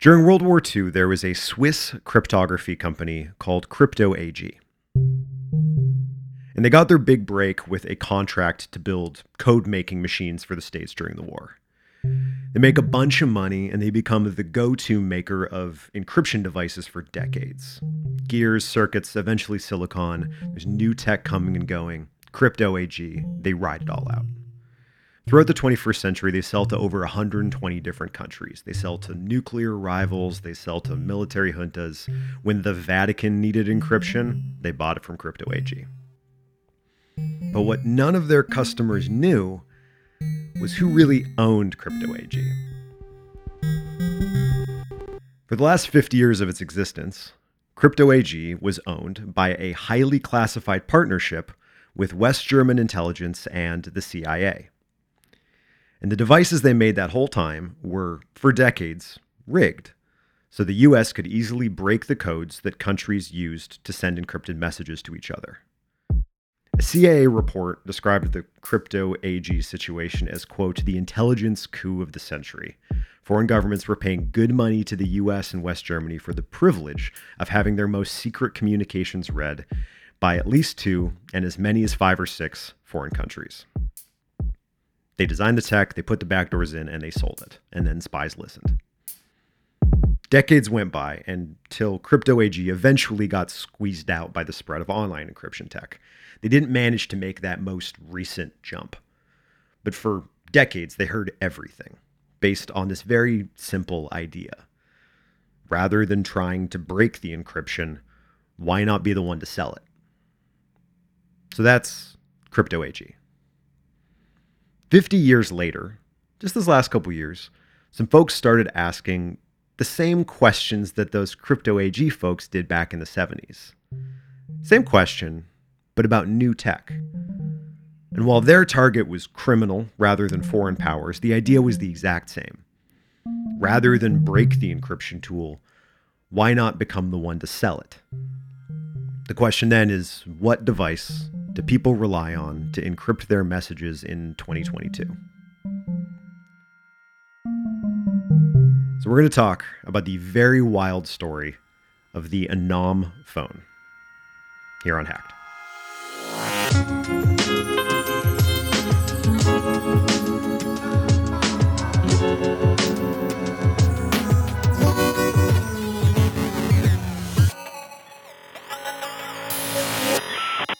During World War II, there was a Swiss cryptography company called Crypto AG. And they got their big break with a contract to build code making machines for the States during the war. They make a bunch of money and they become the go to maker of encryption devices for decades. Gears, circuits, eventually silicon. There's new tech coming and going. Crypto AG, they ride it all out. Throughout the 21st century, they sell to over 120 different countries. They sell to nuclear rivals, they sell to military juntas. When the Vatican needed encryption, they bought it from Crypto AG. But what none of their customers knew was who really owned Crypto AG. For the last 50 years of its existence, Crypto AG was owned by a highly classified partnership with West German intelligence and the CIA. And the devices they made that whole time were, for decades, rigged. So the US could easily break the codes that countries used to send encrypted messages to each other. A CIA report described the crypto AG situation as, quote, the intelligence coup of the century. Foreign governments were paying good money to the US and West Germany for the privilege of having their most secret communications read by at least two and as many as five or six foreign countries. They designed the tech, they put the backdoors in, and they sold it. And then spies listened. Decades went by until Crypto AG eventually got squeezed out by the spread of online encryption tech. They didn't manage to make that most recent jump. But for decades, they heard everything based on this very simple idea. Rather than trying to break the encryption, why not be the one to sell it? So that's Crypto AG. 50 years later, just this last couple years, some folks started asking the same questions that those crypto AG folks did back in the 70s. Same question, but about new tech. And while their target was criminal rather than foreign powers, the idea was the exact same. Rather than break the encryption tool, why not become the one to sell it? The question then is what device do people rely on to encrypt their messages in 2022? So, we're going to talk about the very wild story of the Anom phone here on Hacked.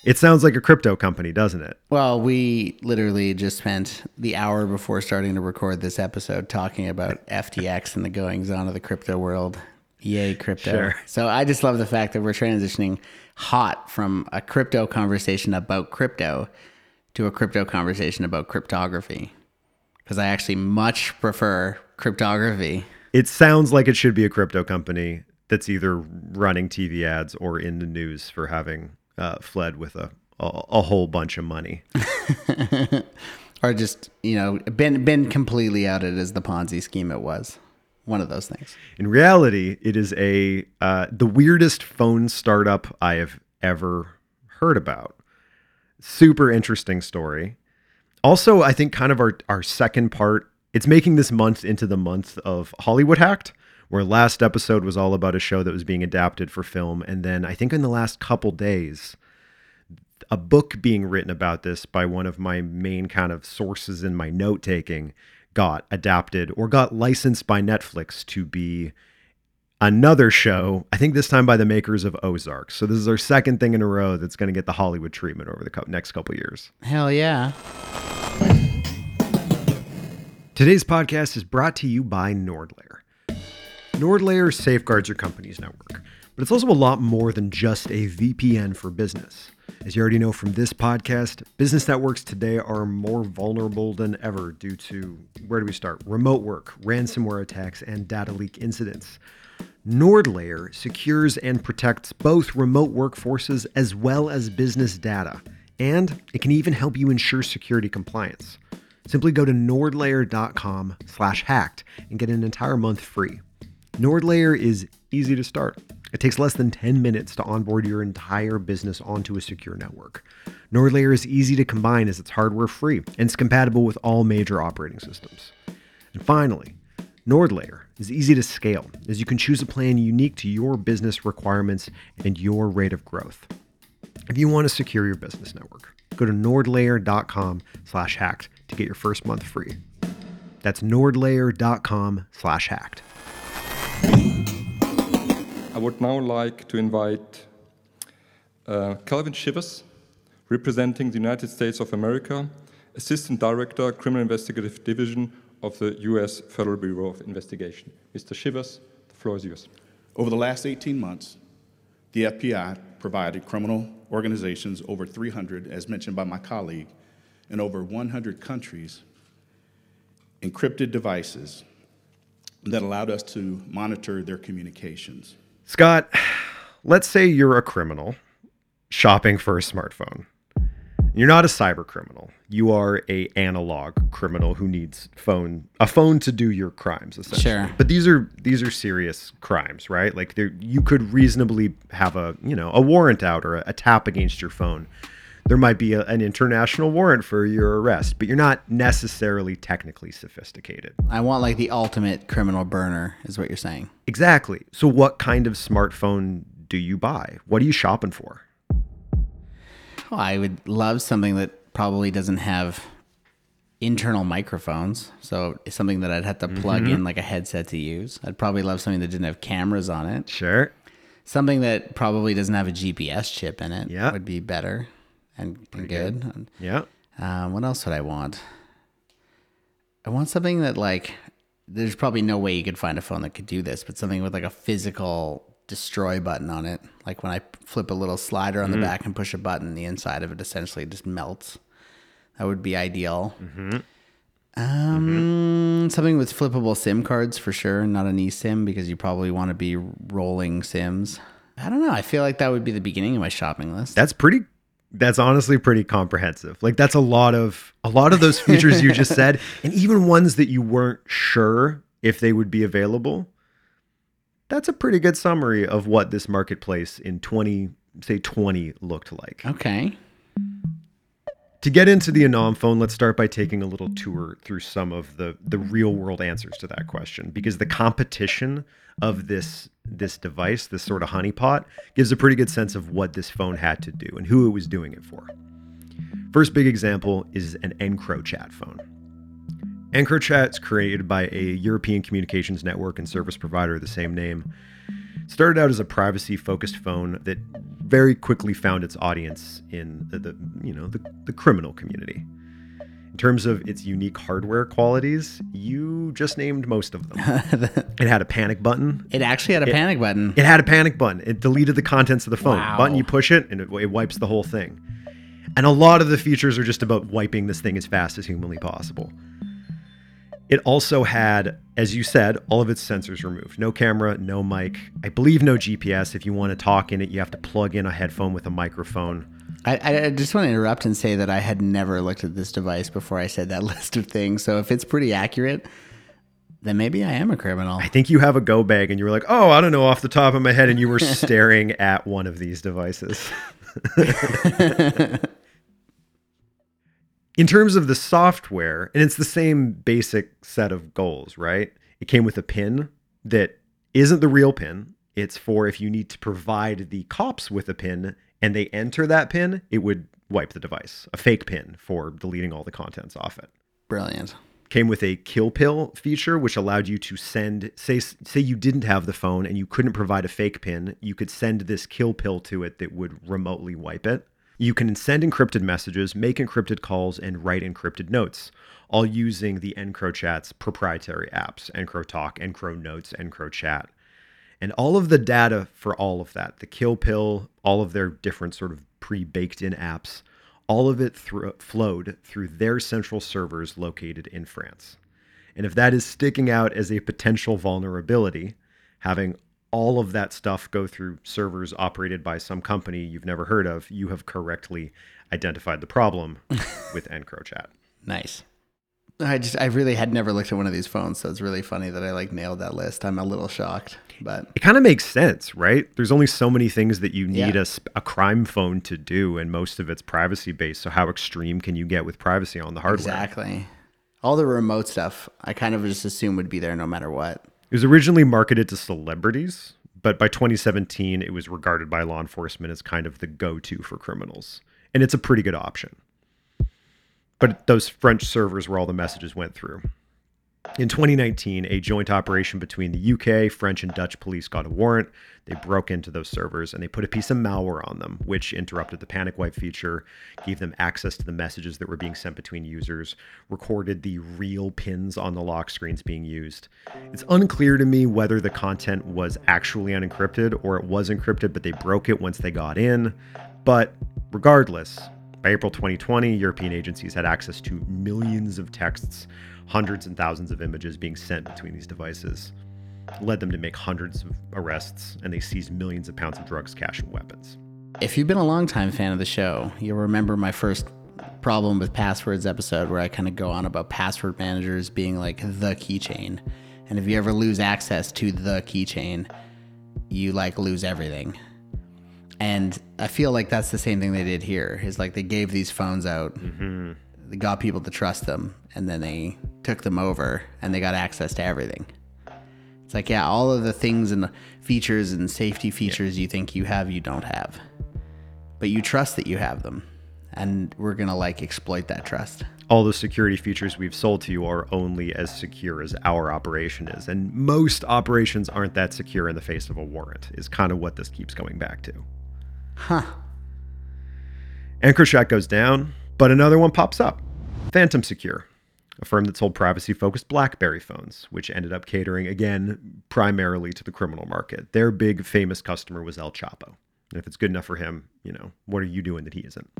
It sounds like a crypto company, doesn't it? Well, we literally just spent the hour before starting to record this episode talking about FTX and the goings on of the crypto world. Yay, crypto. Sure. So I just love the fact that we're transitioning hot from a crypto conversation about crypto to a crypto conversation about cryptography. Because I actually much prefer cryptography. It sounds like it should be a crypto company that's either running TV ads or in the news for having uh, fled with a, a, a whole bunch of money. or just, you know, been been completely outed as the Ponzi scheme it was. One of those things. In reality, it is a uh, the weirdest phone startup I have ever heard about. Super interesting story. Also, I think kind of our our second part. It's making this month into the month of Hollywood Hacked, where last episode was all about a show that was being adapted for film, and then I think in the last couple days, a book being written about this by one of my main kind of sources in my note taking got adapted or got licensed by Netflix to be another show, I think this time by the makers of Ozark. So this is our second thing in a row that's going to get the Hollywood treatment over the co- next couple years. Hell yeah. Today's podcast is brought to you by NordLayer. NordLayer safeguards your company's network, but it's also a lot more than just a VPN for business. As you already know from this podcast, business networks today are more vulnerable than ever due to where do we start? Remote work, ransomware attacks, and data leak incidents. NordLayer secures and protects both remote workforces as well as business data, and it can even help you ensure security compliance. Simply go to nordlayer.com/hacked and get an entire month free. NordLayer is easy to start. It takes less than 10 minutes to onboard your entire business onto a secure network. NordLayer is easy to combine as it's hardware free and it's compatible with all major operating systems. And finally, NordLayer is easy to scale as you can choose a plan unique to your business requirements and your rate of growth. If you want to secure your business network, go to nordlayer.com slash hacked to get your first month free. That's nordlayer.com slash hacked. I would now like to invite uh, Calvin Shivers, representing the United States of America, Assistant Director, Criminal Investigative Division of the U.S. Federal Bureau of Investigation. Mr. Shivers, the floor is yours. Over the last 18 months, the FBI provided criminal organizations over 300, as mentioned by my colleague, in over 100 countries, encrypted devices that allowed us to monitor their communications. Scott, let's say you're a criminal shopping for a smartphone. You're not a cyber criminal. You are a analog criminal who needs phone a phone to do your crimes essentially. Sure. But these are these are serious crimes, right? Like you could reasonably have a, you know, a warrant out or a, a tap against your phone. There might be a, an international warrant for your arrest, but you're not necessarily technically sophisticated. I want like the ultimate criminal burner, is what you're saying. Exactly. So what kind of smartphone do you buy? What are you shopping for? I would love something that probably doesn't have internal microphones. So it's something that I'd have to plug mm-hmm. in like a headset to use. I'd probably love something that didn't have cameras on it. Sure. Something that probably doesn't have a GPS chip in it Yeah. would be better and, and good. Yeah. Um, what else would I want? I want something that like there's probably no way you could find a phone that could do this, but something with like a physical destroy button on it. Like when I flip a little slider on the back and push a button, the inside of it essentially just melts. That would be ideal. Um, something with flippable SIM cards for sure, not an eSIM because you probably want to be rolling SIMs. I don't know. I feel like that would be the beginning of my shopping list. That's pretty that's honestly pretty comprehensive. Like that's a lot of a lot of those features you just said and even ones that you weren't sure if they would be available. That's a pretty good summary of what this marketplace in 20 say 20 looked like. okay. To get into the Anom phone, let's start by taking a little tour through some of the the real world answers to that question because the competition of this this device, this sort of honeypot, gives a pretty good sense of what this phone had to do and who it was doing it for. First big example is an EncroChat phone. EncroChat is created by a European communications network and service provider of the same name. It started out as a privacy-focused phone that very quickly found its audience in the, the you know the, the criminal community. In terms of its unique hardware qualities, you just named most of them. it had a panic button. It actually had a panic button. It had a panic button. It deleted the contents of the phone. Wow. Button you push it and it, it wipes the whole thing. And a lot of the features are just about wiping this thing as fast as humanly possible. It also had, as you said, all of its sensors removed. No camera, no mic. I believe no GPS. If you want to talk in it, you have to plug in a headphone with a microphone. I, I- just want to interrupt and say that I had never looked at this device before I said that list of things. So if it's pretty accurate, then maybe I am a criminal. I think you have a go bag and you were like, oh, I don't know off the top of my head. And you were staring at one of these devices. In terms of the software, and it's the same basic set of goals, right? It came with a pin that isn't the real pin. It's for if you need to provide the cops with a pin and they enter that pin, it would wipe the device. A fake pin for deleting all the contents off it Brilliant. came with a kill pill feature which allowed you to send say say you didn't have the phone and you couldn't provide a fake pin you could send this kill pill to it that would remotely wipe it you can send encrypted messages make encrypted calls and write encrypted notes all using the encrochat's proprietary apps encrotalk encronotes encrochat. And all of the data for all of that the kill pill all of their different sort of pre-baked in apps all of it thro- flowed through their central servers located in france. And if that is sticking out as a potential vulnerability having all of that stuff go through servers operated by some company you've never heard of you have correctly identified the problem with encrochat Nice. I just I really had never looked at one of these phones, so it's really funny that I like nailed that list. I'm a little shocked, but it kind of makes sense, right? There's only so many things that you need Yeah. a, a crime phone to do, and most of it's privacy based. So, how extreme can you get with privacy on the hardware? exactly. All the remote stuff, I kind of just assume would be there no matter what. It was originally marketed to celebrities, but by 2017, it was regarded by law enforcement as kind of the go to for criminals. And it's a pretty good option. But those French servers where all the messages went through. In 2019, a joint operation between the UK, French, and Dutch police got a warrant. They broke into those servers and they put a piece of malware on them, which interrupted the panic wipe feature, gave them access to the messages that were being sent between users, recorded the real pins on the lock screens being used. It's unclear to me whether the content was actually unencrypted or it was encrypted, but they broke it once they got in. But regardless, by April 2020, European agencies had access to millions of texts hundreds and thousands of images being sent between these devices led them to make hundreds of arrests and they seized millions of pounds of drugs, cash, and weapons. If you've been a longtime fan of the show, you'll remember my first problem with passwords episode where I kind of go on about password managers being like the keychain. And if you ever lose access to the keychain, you like lose everything. And I feel like that's the same thing they did here. Is like they gave these phones out, mm-hmm. They got people to trust them, and then they took them over and they got access to everything. It's like, yeah, all of the things and features and safety features yeah. you think you have, you don't have. But you trust that you have them. And we're going to like exploit that trust. All the security features we've sold to you are only as secure as our operation is. And most operations aren't that secure in the face of a warrant, is kind of what this keeps going back to. Huh. EncroChat goes down, but another one pops up Phantom Secure a firm that sold privacy focused Blackberry phones, which ended up catering again primarily to the criminal market. Their big famous customer was El Chapo. And if it's good enough for him, you know, what are you doing that he isn't?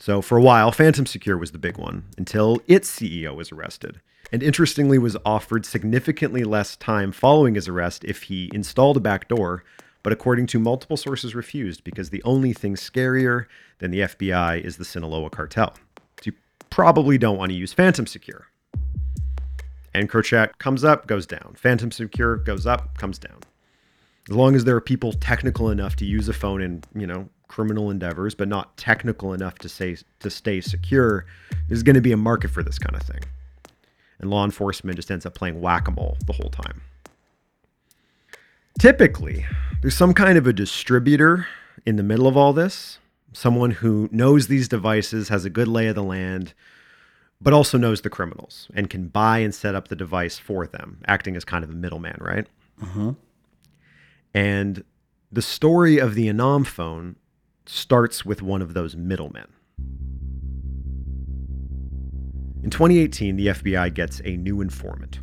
So for a while, Phantom Secure was the big one until its CEO was arrested. And interestingly, was offered significantly less time following his arrest if he installed a backdoor, but according to multiple sources, refused because the only thing scarier than the FBI is the Sinaloa cartel So you probably don't want to use Phantom Secure. EncroChat comes up, goes down. Phantom Secure goes up, comes down. As long as there are people technical enough to use a phone in, you know, criminal endeavors, but not technical enough to say to stay secure, there's going to be a market for this kind of thing. And law enforcement just ends up playing whack-a-mole the whole time. Typically, there's some kind of a distributor in the middle of all this someone who knows these devices, has a good lay of the land, but also knows the criminals and can buy and set up the device for them, acting as kind of a middleman, right? Uh-huh. And the story of the Anom phone starts with one of those middlemen. In 2018, the FBI gets a new informant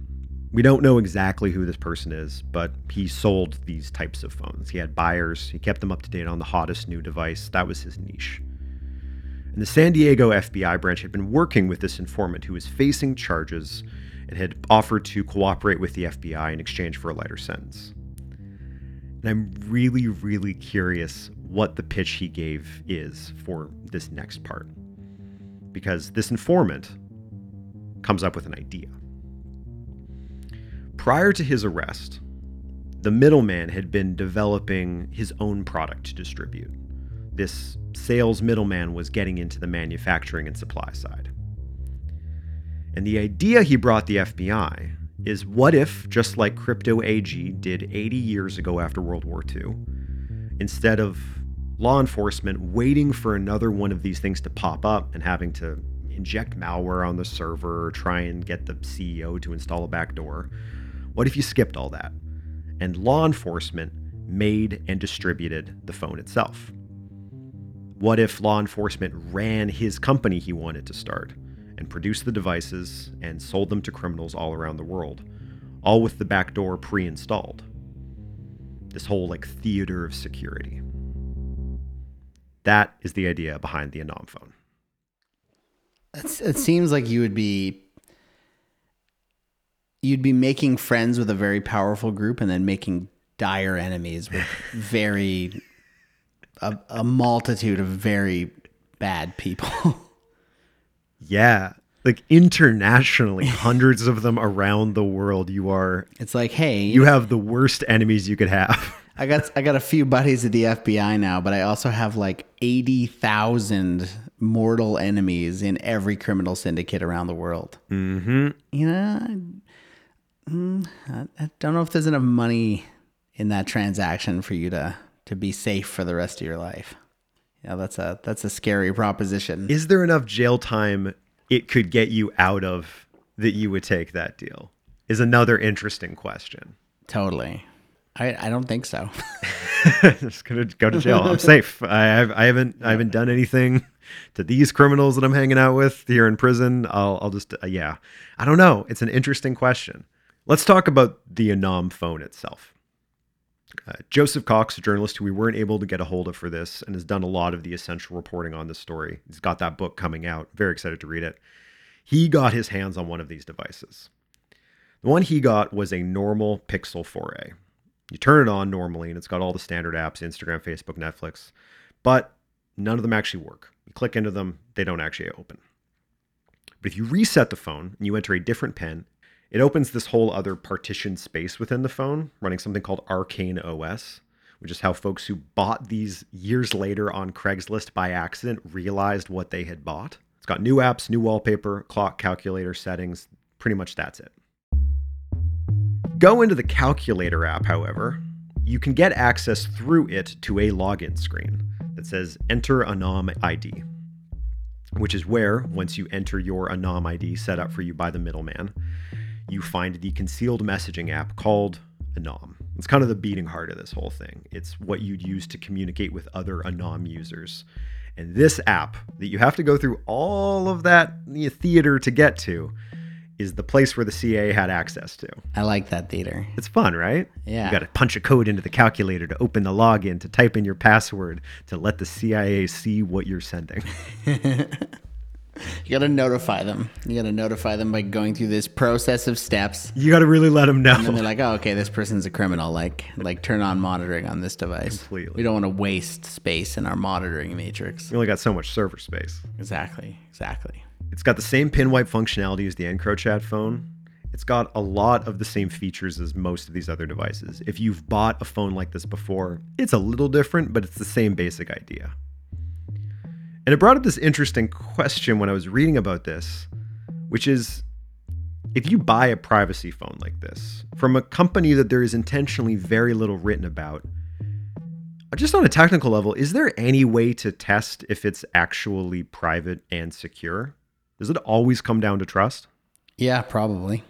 we don't know exactly who this person is, but he sold these types of phones. He had buyers, he kept them up to date on the hottest new device. That was his niche. And the San Diego FBI branch had been working with this informant who was facing charges and had offered to cooperate with the FBI in exchange for a lighter sentence. And I'm really, really curious what the pitch he gave is for this next part. Because this informant comes up with an idea. Prior to his arrest, the middleman had been developing his own product to distribute. This sales middleman was getting into the manufacturing and supply side. And the idea he brought the FBI is what if, just like Crypto AG did 80 years ago after World War II, instead of law enforcement waiting for another one of these things to pop up and having to inject malware on the server or try and get the CEO to install a backdoor, what if you skipped all that and law enforcement made and distributed the phone itself? What if law enforcement ran his company he wanted to start and produced the devices and sold them to criminals all around the world, all with the backdoor pre installed? This whole like theater of security. That is the idea behind the Anom phone. It seems like you would be you'd be making friends with a very powerful group and then making dire enemies with very a, a multitude of very bad people. yeah. Like internationally, hundreds of them around the world. You are It's like, hey, you have the worst enemies you could have. I got I got a few buddies at the FBI now, but I also have like eighty thousand mortal enemies in every criminal syndicate around the world. Mm-hmm. You know, mm, I, don't know if there's enough money in that transaction for you to to be safe for the rest of your life. Yeah, that's a that's a scary proposition. Is there enough jail time it could get you out of that you would take that deal? Is another interesting question. Totally. I, I don't think so. Just gonna go to jail. I'm safe. I have, I haven't I haven't done anything to these criminals that I'm hanging out with here in prison. I'll I'll just uh, yeah. I don't know. It's an interesting question. Let's talk about the Anom phone itself. Uh, Joseph Cox, a journalist who we weren't able to get a hold of for this, and has done a lot of the essential reporting on this story. He's got that book coming out. Very excited to read it. He got his hands on one of these devices. The one he got was a normal Pixel 4a. You turn it on normally, and it's got all the standard apps Instagram, Facebook, Netflix, but none of them actually work. You click into them, they don't actually open. But if you reset the phone and you enter a different PIN, it opens this whole other partition space within the phone, running something called Arcane OS, which is how folks who bought these years later on Craigslist by accident realized what they had bought. It's got new apps, new wallpaper, clock, calculator, settings. Pretty much that's it. Go into the calculator app, however, you can get access through it to a login screen that says enter Anom ID, which is where, once you enter your Anom ID set up for you by the middleman, you find the concealed messaging app called Anom. It's kind of the beating heart of this whole thing. It's what you'd use to communicate with other Anom users. And this app that you have to go through all of that theater to get to is the place where the CIA had access to. I like that theater. It's fun, right? Yeah. You got to punch a code into the calculator to open the login, to type in your password, to let the CIA see what you're sending. You got to notify them. You got to notify them by going through this process of steps. You got to really let them know. And then they're like, "Oh, okay, this person's a criminal. Like, like turn on monitoring on this device. Completely. We don't want to waste space in our monitoring matrix." You only got so much server space. Exactly. Exactly. It's got the same pin wipe functionality as the EncroChat phone. It's got a lot of the same features as most of these other devices. If you've bought a phone like this before, it's a little different, but it's the same basic idea. And it brought up this interesting question when I was reading about this, which is if you buy a privacy phone like this from a company that there is intentionally very little written about, just on a technical level, is there any way to test if it's actually private and secure? Does it always come down to trust? Yeah, probably.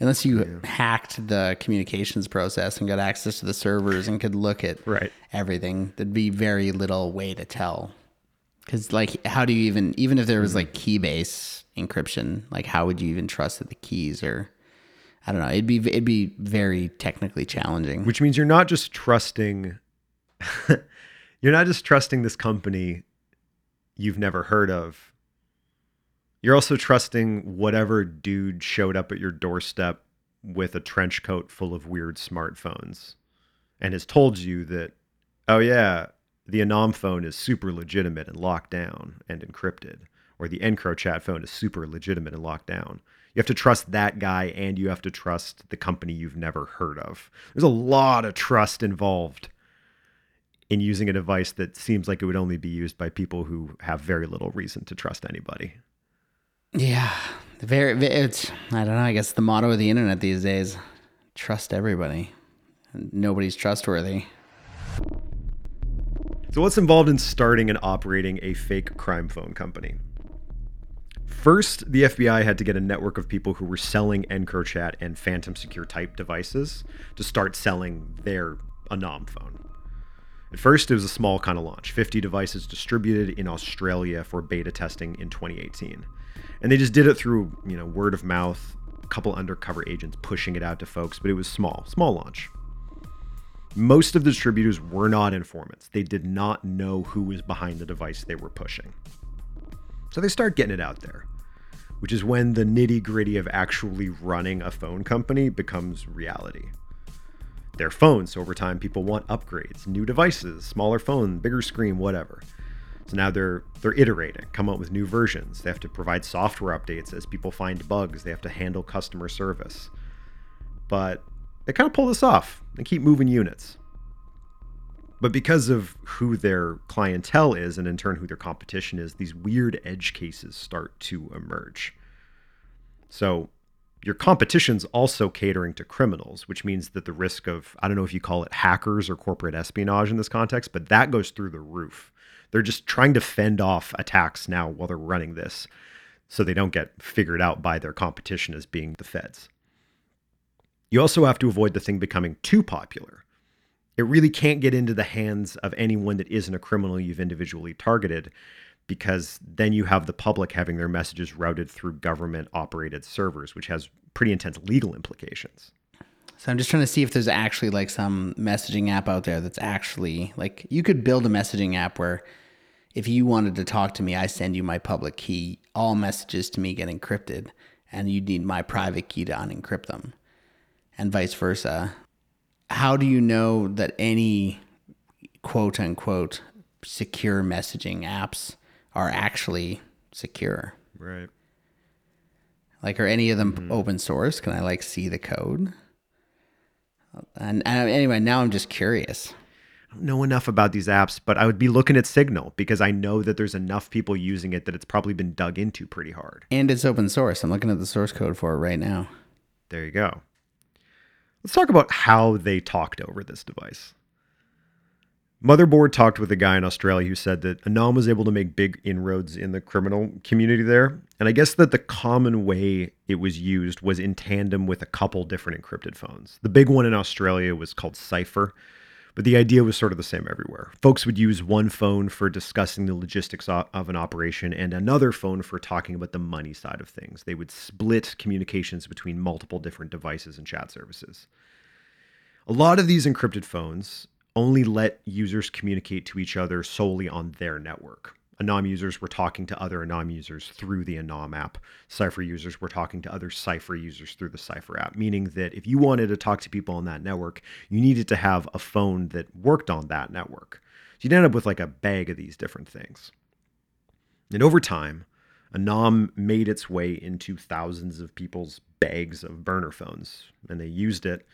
Unless you hacked the communications process and got access to the servers and could look at Right. everything, there'd be very little way to tell. Because, like, how do you even, even if there was mm-hmm. like keybase encryption, like, how would you even trust that the keys are, I don't know, it'd be, it'd be very technically challenging. Which means you're not just trusting you're not just trusting this company you've never heard of. You're also trusting whatever dude showed up at your doorstep with a trench coat full of weird smartphones and has told you that, oh, yeah, the Anom phone is super legitimate and locked down and encrypted, or the EncroChat phone is super legitimate and locked down. You have to trust that guy and you have to trust the company you've never heard of. There's a lot of trust involved in using a device that seems like it would only be used by people who have very little reason to trust anybody. Yeah. Very, it's, I don't know, I guess the motto of the internet these days trust everybody. Nobody's trustworthy. So, what's involved in starting and operating a fake crime phone company? First, the FBI had to get a network of people who were selling EncroChat and Phantom Secure type devices to start selling their Anom phone. At first, it was a small kind of launch 50 devices distributed in Australia for beta testing in 2018. And they just did it through, you know, word of mouth, a couple undercover agents pushing it out to folks, but it was small, small launch. Most of the distributors were not informants. They did not know who was behind the device they were pushing. So they start getting it out there, which is when the nitty gritty of actually running a phone company becomes reality. Their phones, so over time, people want upgrades, new devices, smaller phone, bigger screen, whatever. So now they're they're iterating, come up with new versions. They have to provide software updates as people find bugs. They have to handle customer service. But they kind of pull this off and keep moving units. But because of who their clientele is and in turn who their competition is, these weird edge cases start to emerge. So your competition's also catering to criminals, which means that the risk of, I don't know if you call it hackers or corporate espionage in this context, but that goes through the roof. They're just trying to fend off attacks now while they're running this so they don't get figured out by their competition as being the feds. You also have to avoid the thing becoming too popular. It really can't get into the hands of anyone that isn't a criminal you've individually targeted because then you have the public having their messages routed through government operated servers, which has pretty intense legal implications. So I'm just trying to see if there's actually like some messaging app out there that's actually like you could build a messaging app where if you wanted to talk to me, I send you my public key, all messages to me get encrypted, and you need my private key to unencrypt them, and vice versa. How do you know that any quote unquote secure messaging apps are actually secure? Right. Like, are any of them mm-hmm. open source? Can I like see the code? And, and anyway, now I'm just curious. I don't know enough about these apps, but I would be looking at Signal because I know that there's enough people using it that it's probably been dug into pretty hard. And it's open source. I'm looking at the source code for it right now. There you go. Let's talk about how they talked over this device. Motherboard talked with a guy in Australia who said that Anom was able to make big inroads in the criminal community there. And I guess that the common way it was used was in tandem with a couple different encrypted phones. The big one in Australia was called Ciphr, but the idea was sort of the same everywhere. Folks would use one phone for discussing the logistics of an operation and another phone for talking about the money side of things. They would split communications between multiple different devices and chat services. A lot of these encrypted phones only let users communicate to each other solely on their network. Anom users were talking to other Anom users through the Anom app. Ciphr users were talking to other Ciphr users through the Cypher app, meaning that if you wanted to talk to people on that network, you needed to have a phone that worked on that network. So you'd end up with like a bag of these different things. And over time, Anom made its way into thousands of people's bags of burner phones, and they used it,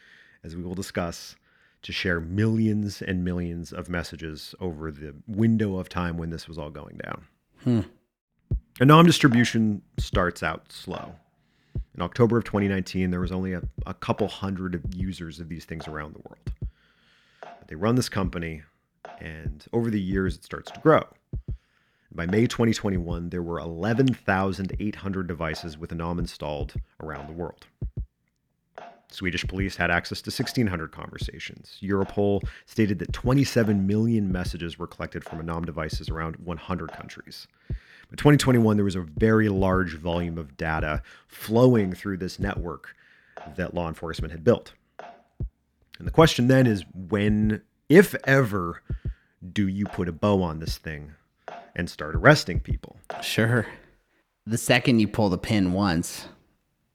as we will discuss, to share millions and millions of messages over the window of time when this was all going down. Hmm. Anom distribution starts out slow. In October of 2019, there was only a, a couple hundred of users of these things around the world. But they run this company, and over the years, it starts to grow. By May 2021, there were 11,800 devices with Anom installed around the world. Swedish police had access to 1,600 conversations. Europol stated that 27 million messages were collected from Anom devices around 100 countries. By 2021, there was a very large volume of data flowing through this network that law enforcement had built. And the question then is when, if ever, do you put a bow on this thing and start arresting people? Sure. The second you pull the pin once,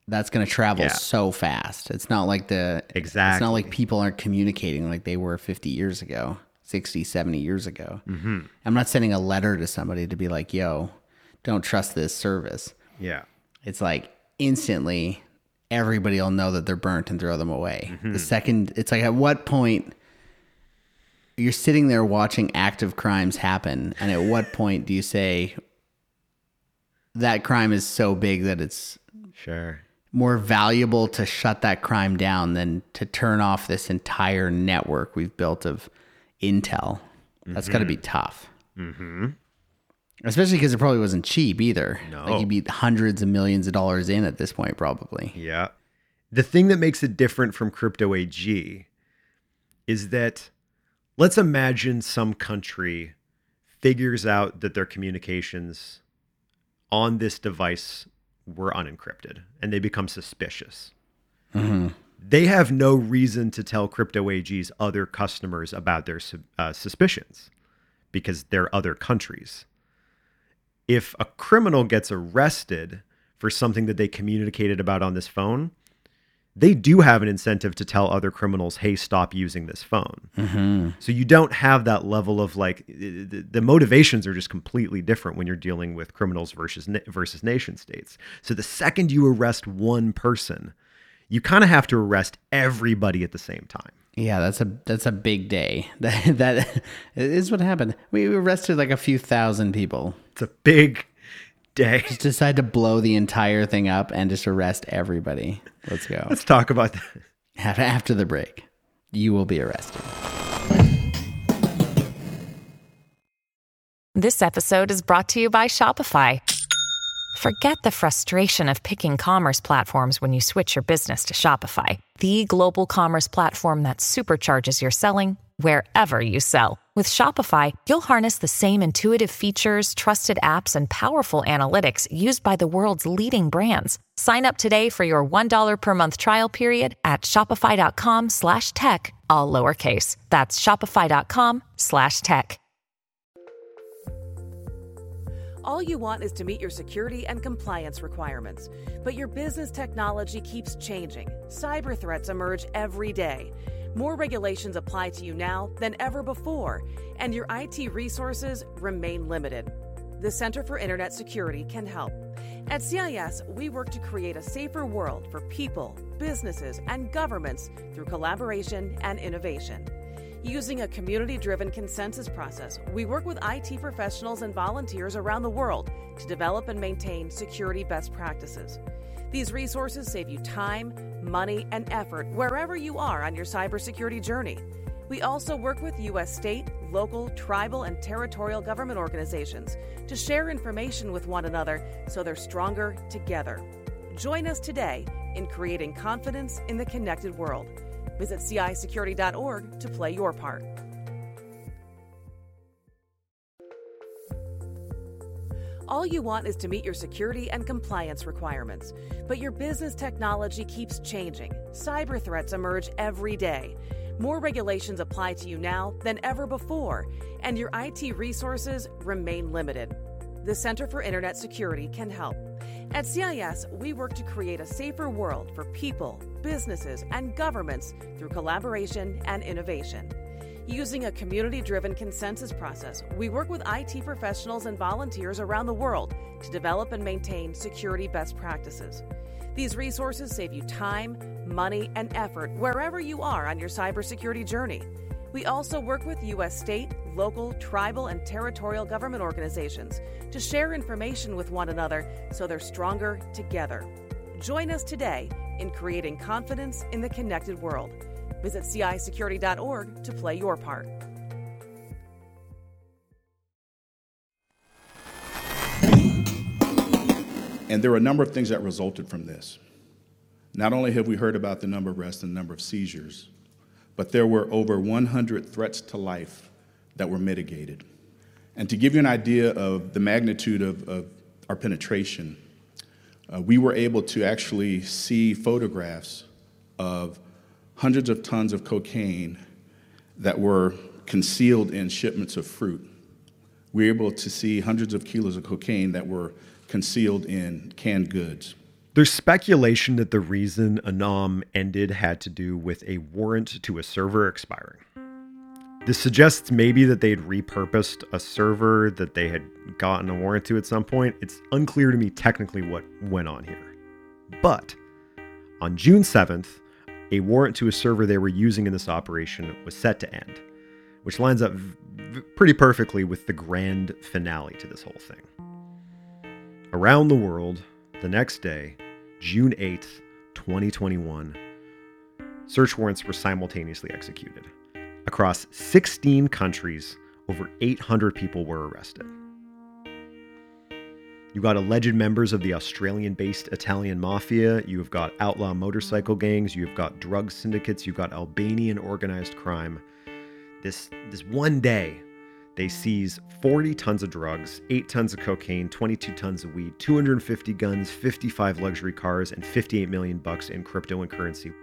that's going to travel Yeah. so fast. It's not like the Exact It's not like people aren't communicating like they were 50 years ago, 60, 70 years ago. Mm-hmm. I'm not sending a letter to somebody to be like, "Yo, don't trust this service." Yeah. It's like instantly everybody will know that they're burnt and throw them away. Mm-hmm. The second it's like at what point you're sitting there watching active crimes happen and at what point do you say that crime is so big that it's Sure. More valuable to shut that crime down than to turn off this entire network we've built of intel. That's got to be tough. Mm-hmm. Especially because it probably wasn't cheap either. No. Like you'd be hundreds of millions of dollars in at this point, probably. Yeah. The thing that makes it different from crypto AG is that let's imagine some country figures out that their communications on this device were unencrypted and they become suspicious. They have no reason to tell crypto AG's other customers about their uh, suspicions because they're other countries. If a criminal gets arrested for something that they communicated about on this phone, they do have an incentive to tell other criminals, hey, stop using this phone. Mm-hmm. So you don't have that level of like, the, the motivations are just completely different when you're dealing with criminals versus, versus nation states. So the second you arrest one person, you kind of have to arrest everybody at the same time. Yeah, that's a that's a big day. That that is what happened. We arrested like a few thousand people. It's a big day. Just decide to blow the entire thing up and just arrest everybody. Let's go. Let's talk about that. After the break, you will be arrested. This episode is brought to you by Shopify. Forget the frustration of picking commerce platforms when you switch your business to Shopify, the global commerce platform that supercharges your selling wherever you sell. With Shopify, you'll harness the same intuitive features, trusted apps, and powerful analytics used by the world's leading brands. Sign up today for your $1 per month trial period at shopify.com slash tech, all lowercase. That's shopify.com slash tech. All you want is to meet your security and compliance requirements. But your business technology keeps changing. Cyber threats emerge every day. More regulations apply to you now than ever before, and your IT resources remain limited. The Center for Internet Security can help. At CIS, we work to create a safer world for people, businesses, and governments through collaboration and innovation. Using a community driven consensus process, we work with IT professionals and volunteers around the world to develop and maintain security best practices. These resources save you time, money, and effort wherever you are on your cybersecurity journey. We also work with U.S. state, local, tribal, and territorial government organizations to share information with one another so they're stronger together. Join us today in creating confidence in the connected world. Visit CISecurity.org to play your part. All you want is to meet your security and compliance requirements. But your business technology keeps changing. Cyber threats emerge every day. More regulations apply to you now than ever before, and your IT resources remain limited. The Center for Internet Security can help. At CIS, we work to create a safer world for people, businesses, and governments through collaboration and innovation. Using a community driven consensus process, we work with IT professionals and volunteers around the world to develop and maintain security best practices. These resources save you time, money, and effort wherever you are on your cybersecurity journey. We also work with U.S. state, local, tribal, and territorial government organizations to share information with one another so they're stronger together. Join us today in creating confidence in the connected world. Visit CISecurity.org to play your part. And there are a number of things that resulted from this. Not only have we heard about the number of arrests and the number of seizures, but there were over 100 threats to life that were mitigated. And to give you an idea of the magnitude of, of our penetration, uh, we were able to actually see photographs of hundreds of tons of cocaine that were concealed in shipments of fruit. We were able to see hundreds of kilos of cocaine that were concealed in canned goods. There's speculation that the reason Anom ended had to do with a warrant to a server expiring. This suggests maybe that they'd repurposed a server that they had gotten a warrant to at some point. It's unclear to me technically what went on here. But on June 7th, a warrant to a server they were using in this operation was set to end, which lines up v- pretty perfectly with the grand finale to this whole thing. Around the world, the next day, June 8th, 2021, search warrants were simultaneously executed. Across 16 countries, over 800 people were arrested. You've got alleged members of the Australian based Italian mafia. You've got outlaw motorcycle gangs. You've got drug syndicates. You've got Albanian organized crime. This, this one day, they seize 40 tons of drugs, 8 tons of cocaine, 22 tons of weed, 250 guns, 55 luxury cars, and 58 million bucks in crypto and currency.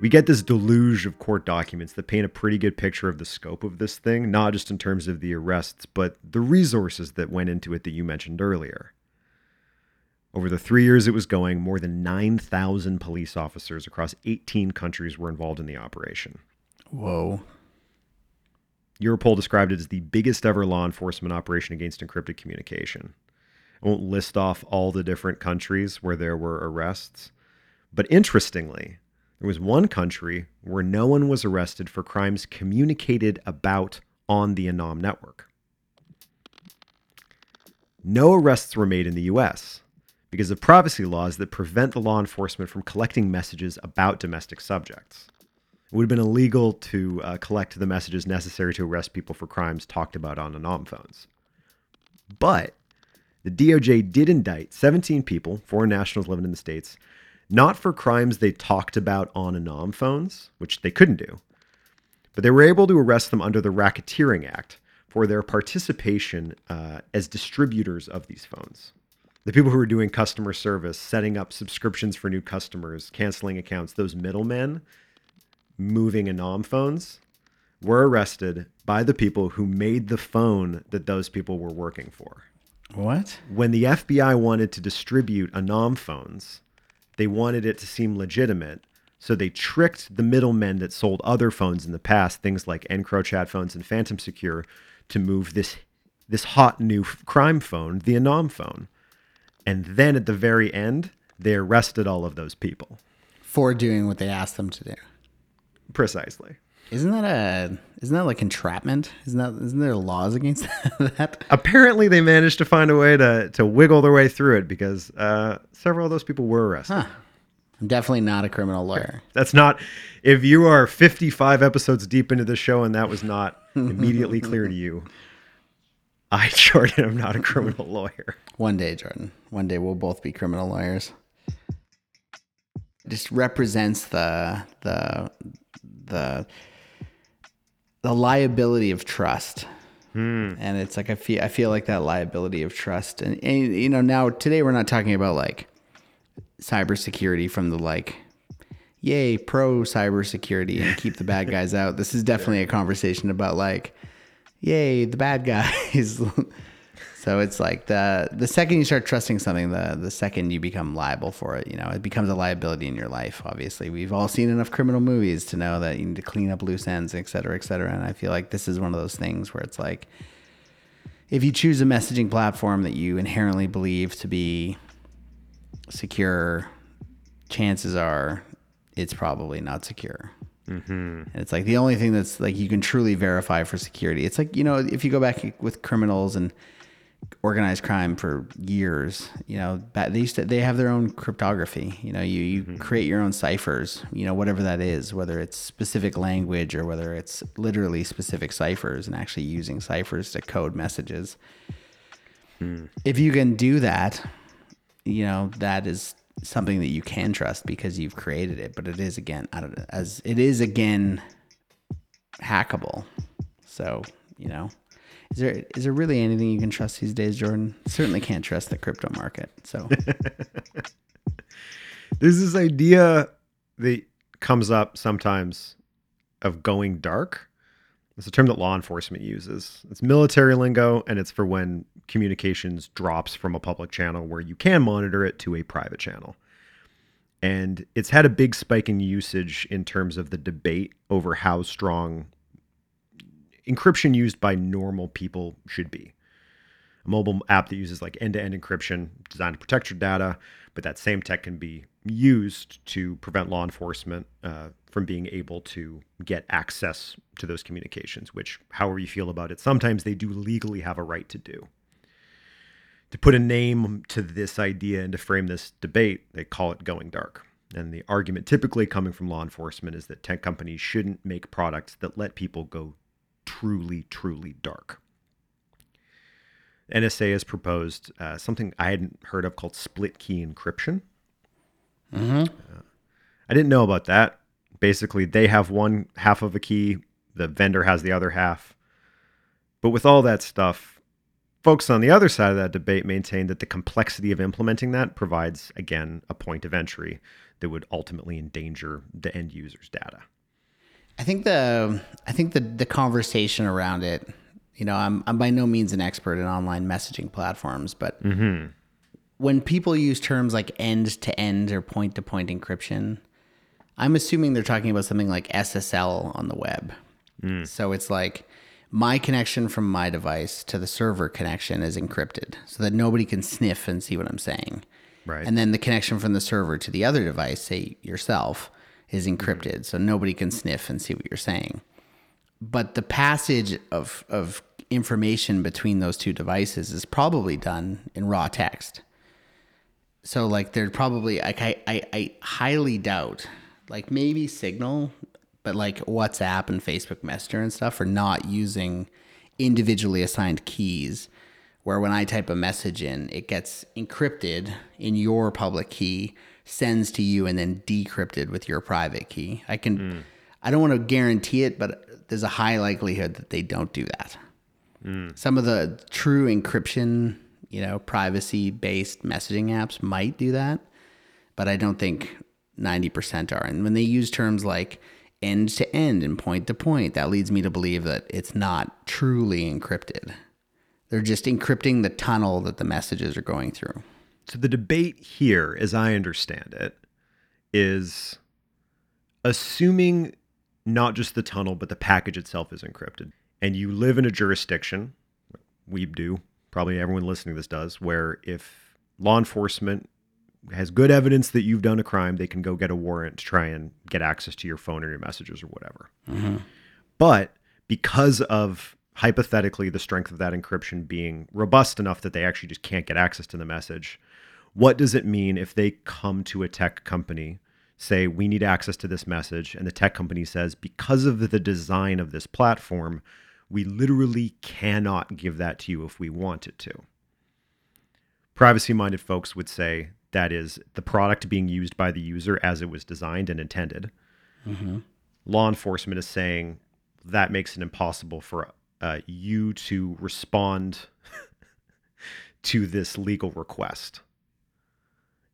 We get this deluge of court documents that paint a pretty good picture of the scope of this thing, not just in terms of the arrests, but the resources that went into it that you mentioned earlier. Over the three years it was going, more than 9,000 police officers across 18 countries were involved in the operation. Whoa. Europol described it as the biggest ever law enforcement operation against encrypted communication. I won't list off all the different countries where there were arrests, But interestingly, there was one country where no one was arrested for crimes communicated about on the Anom network. No arrests were made in the US because of privacy laws that prevent the law enforcement from collecting messages about domestic subjects. It would have been illegal to uh, collect the messages necessary to arrest people for crimes talked about on Anom phones. But the DOJ did indict 17 people, foreign nationals living in the States, not for crimes they talked about on Anom phones, which they couldn't do, but they were able to arrest them under the Racketeering Act for their participation uh, as distributors of these phones. The people who were doing customer service, setting up subscriptions for new customers, canceling accounts, those middlemen moving Anom phones were arrested by the people who made the phone that those people were working for. What? When the FBI wanted to distribute Anom phones, they wanted it to seem legitimate. So they tricked the middlemen that sold other phones in the past, things like EncroChat phones and Phantom Secure, to move this this hot new f- crime phone, the Anom phone. And then at the very end, they arrested all of those people. For doing what they asked them to do. Precisely. Isn't that a isn't that like entrapment? Isn't that isn't there laws against that? Apparently, they managed to find a way to to wiggle their way through it because uh, several of those people were arrested. Huh. I'm definitely not a criminal lawyer. That's not. If you are 55 episodes deep into the show and that was not immediately clear to you, I, Jordan, am not a criminal lawyer. One day, Jordan. One day we'll both be criminal lawyers. It Just represents the the the the liability of trust. Hmm. And it's like I feel I feel like that liability of trust. And, and you know, now today we're not talking about like cybersecurity from the like yay pro cybersecurity and keep the bad guys out. This is definitely a conversation about like yay the bad guys. so it's like the the second you start trusting something, the the second you become liable for it. You know, it becomes a liability in your life. Obviously, we've all seen enough criminal movies to know that you need to clean up loose ends, et cetera, et cetera. And I feel like this is one of those things where it's like if you choose a messaging platform that you inherently believe to be secure, chances are it's probably not secure. Mm-hmm. And it's like the only thing that's like you can truly verify for security. It's like, you know, if you go back with criminals and organized crime for years, you know, they used to, they have their own cryptography. You know, you, you mm-hmm. create your own ciphers, you know, whatever that is, whether it's specific language or whether it's literally specific ciphers and actually using ciphers to code messages. Mm. If you can do that, you know that is something that you can trust because you've created it but it is again I don't as it is again hackable so you know is there is there really anything you can trust these days jordan certainly can't trust the crypto market so There's this idea that comes up sometimes of going dark. It's a term that law enforcement uses. It's military lingo, and it's for when communications drops from a public channel where you can monitor it to a private channel. And it's had a big spike in usage in terms of the debate over how strong encryption used by normal people should be. A mobile app that uses like end to end encryption designed to protect your data, but that same tech can be used to prevent law enforcement uh, from being able to get access to those communications, which, however you feel about it, sometimes they do legally have a right to do. To put a name to this idea and to frame this debate, they call it going dark. And the argument typically coming from law enforcement is that tech companies shouldn't make products that let people go truly, truly dark. NSA has proposed uh, something I hadn't heard of called split key encryption. Uh, I didn't know about that. Basically, they have one half of a key, the vendor has the other half. But with all that stuff, folks on the other side of that debate maintain that the complexity of implementing that provides, again, a point of entry that would ultimately endanger the end user's data. I think the I think the the conversation around it, you know, I'm I'm by no means an expert in online messaging platforms, but mm-hmm. when people use terms like end to end or point to point encryption, I'm assuming they're talking about something like SSL on the web. Mm. So it's like my connection from my device to the server connection is encrypted so that nobody can sniff and see what I'm saying. Right. And then the connection from the server to the other device, say yourself, is encrypted, so nobody can sniff and see what you're saying. But the passage of of information between those two devices is probably done in raw text. So like they're probably like I, I, I highly doubt like maybe Signal, but like WhatsApp and Facebook Messenger and stuff are not using individually assigned keys where when I type a message in, it gets encrypted in your public key, sends to you, and then decrypted with your private key. I can, hmm. I don't want to guarantee it, but there's a high likelihood that they don't do that. Hmm. Some of the true encryption, you know, privacy based messaging apps might do that, but I don't think 90% are. And when they use terms like end to end and point to point, that leads me to believe that it's not truly encrypted. They're just encrypting the tunnel that the messages are going through. So the debate here, as I understand it, is assuming not just the tunnel, but the package itself is encrypted. And you live in a jurisdiction, we do, probably everyone listening to this does, where if law enforcement has good evidence that you've done a crime, they can go get a warrant to try and get access to your phone or your messages or whatever. Mm-hmm. But because of hypothetically the strength of that encryption being robust enough that they actually just can't get access to the message, what does it mean if they come to a tech company, say, we need access to this message, and the tech company says, because of the design of this platform, we literally cannot give that to you if we wanted to? Privacy minded folks would say that is the product being used by the user as it was designed and intended. Law enforcement is saying that makes it impossible for uh, you to respond to this legal request.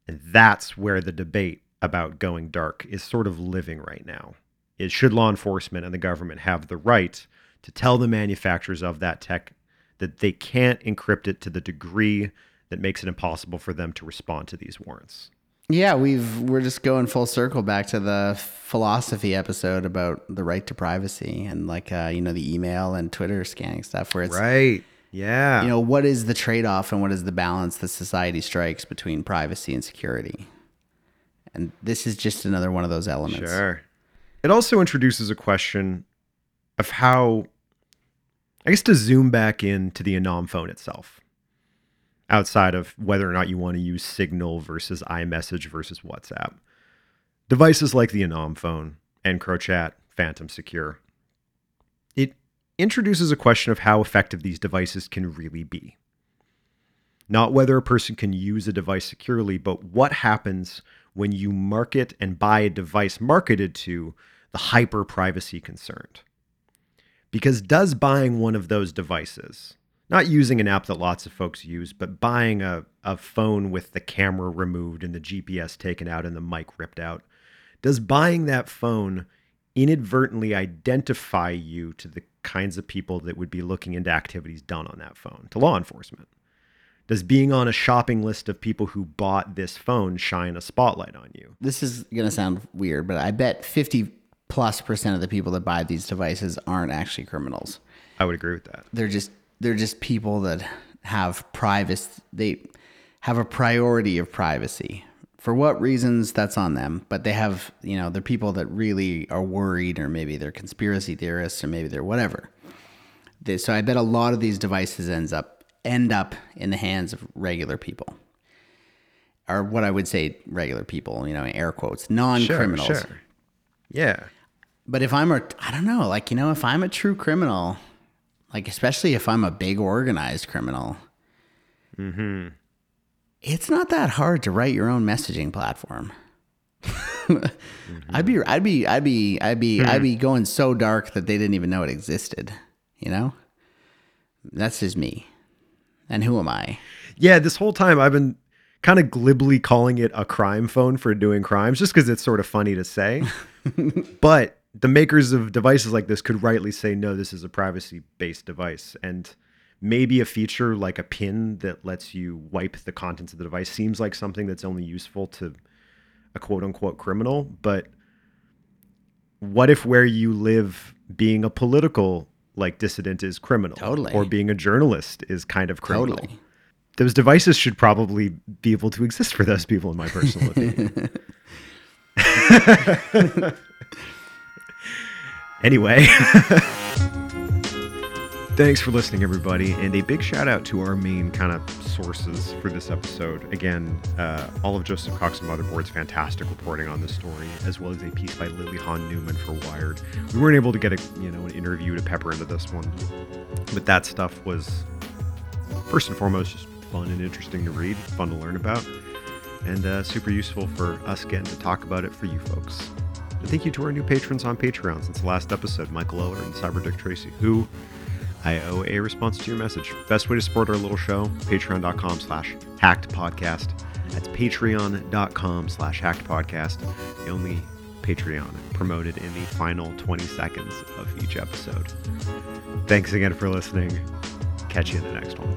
And that's where the debate about going dark is sort of living right now. Is should law enforcement and the government have the right to tell the manufacturers of that tech that they can't encrypt it to the degree that makes it impossible for them to respond to these warrants? Yeah, we've we're just going full circle back to the philosophy episode about the right to privacy and like uh, you know the email and Twitter scanning stuff where it's Right. Yeah. you know what is the trade-off and what is the balance that society strikes between privacy and security and this is just another one of those elements Sure. It also introduces a question of how, I guess, to zoom back into the Anom phone itself, outside of whether or not you want to use Signal versus iMessage versus WhatsApp. Devices like the Anom phone, EncroChat, Phantom Secure. Introduces a question of how effective these devices can really be. Not whether a person can use a device securely, but what happens when you market and buy a device marketed to the hyper privacy concerned. Because does buying one of those devices, not using an app that lots of folks use, but buying a, a phone with the camera removed and the GPS taken out and the mic ripped out, does buying that phone inadvertently identify you to the kinds of people that would be looking into activities done on that phone, to law enforcement? Does being on a shopping list of people who bought this phone shine a spotlight on you? this is going to sound weird but i bet 50 plus percent of the people that buy these devices aren't actually criminals I would agree with that. they're just they're just people that have privacy they have a priority of privacy for what reasons that's on them. But they have you know they're people that really are worried or maybe they're conspiracy theorists or maybe they're whatever. They- so i bet a lot of these devices ends up end up in the hands of regular people. Or what i would say regular people you know air quotes non-criminals. Sure, sure. Yeah. but if I'm a, I don't know, like, you know, if I'm a true criminal, like, especially if I'm a big organized criminal, mm-hmm. It's not that hard to write your own messaging platform. Mm-hmm. I'd be, I'd be, I'd be, I'd be, I'd be going so dark that they didn't even know it existed. You know, that's just me. And who am I? Yeah, this whole time I've been kind of glibly calling it a crime phone for doing crimes just because it's sort of funny to say. but the makers of devices like this could rightly say, no, this is a privacy based device. And maybe a feature like a pin that lets you wipe the contents of the device seems like something that's only useful to a quote unquote criminal. But what if where you live being a political like dissident is criminal? Totally. Or being a journalist is kind of criminal? Totally. those devices should probably be able to exist for those people, in my personal opinion. anyway. Thanks for listening, everybody, and a big shout out to our main kind of sources for this episode. Again, uh, all of Joseph Cox and Motherboard's fantastic reporting on this story, as well as a piece by Lily Hay Newman for Wired. We weren't able to get a you know an interview to pepper into this one, but that stuff was first and foremost just fun and interesting to read, fun to learn about, and uh, super useful for us getting to talk about it for you folks. And thank you to our new patrons on Patreon since the last episode, Michael Oler and Cyber Dick Tracy, who I owe a response to your message. Best way to support our little show, patreon.com slash hacked podcast. That's patreon.com slash hacked podcast. The only Patreon promoted in the final 20 seconds of each episode. Thanks again for listening. Catch you in the next one.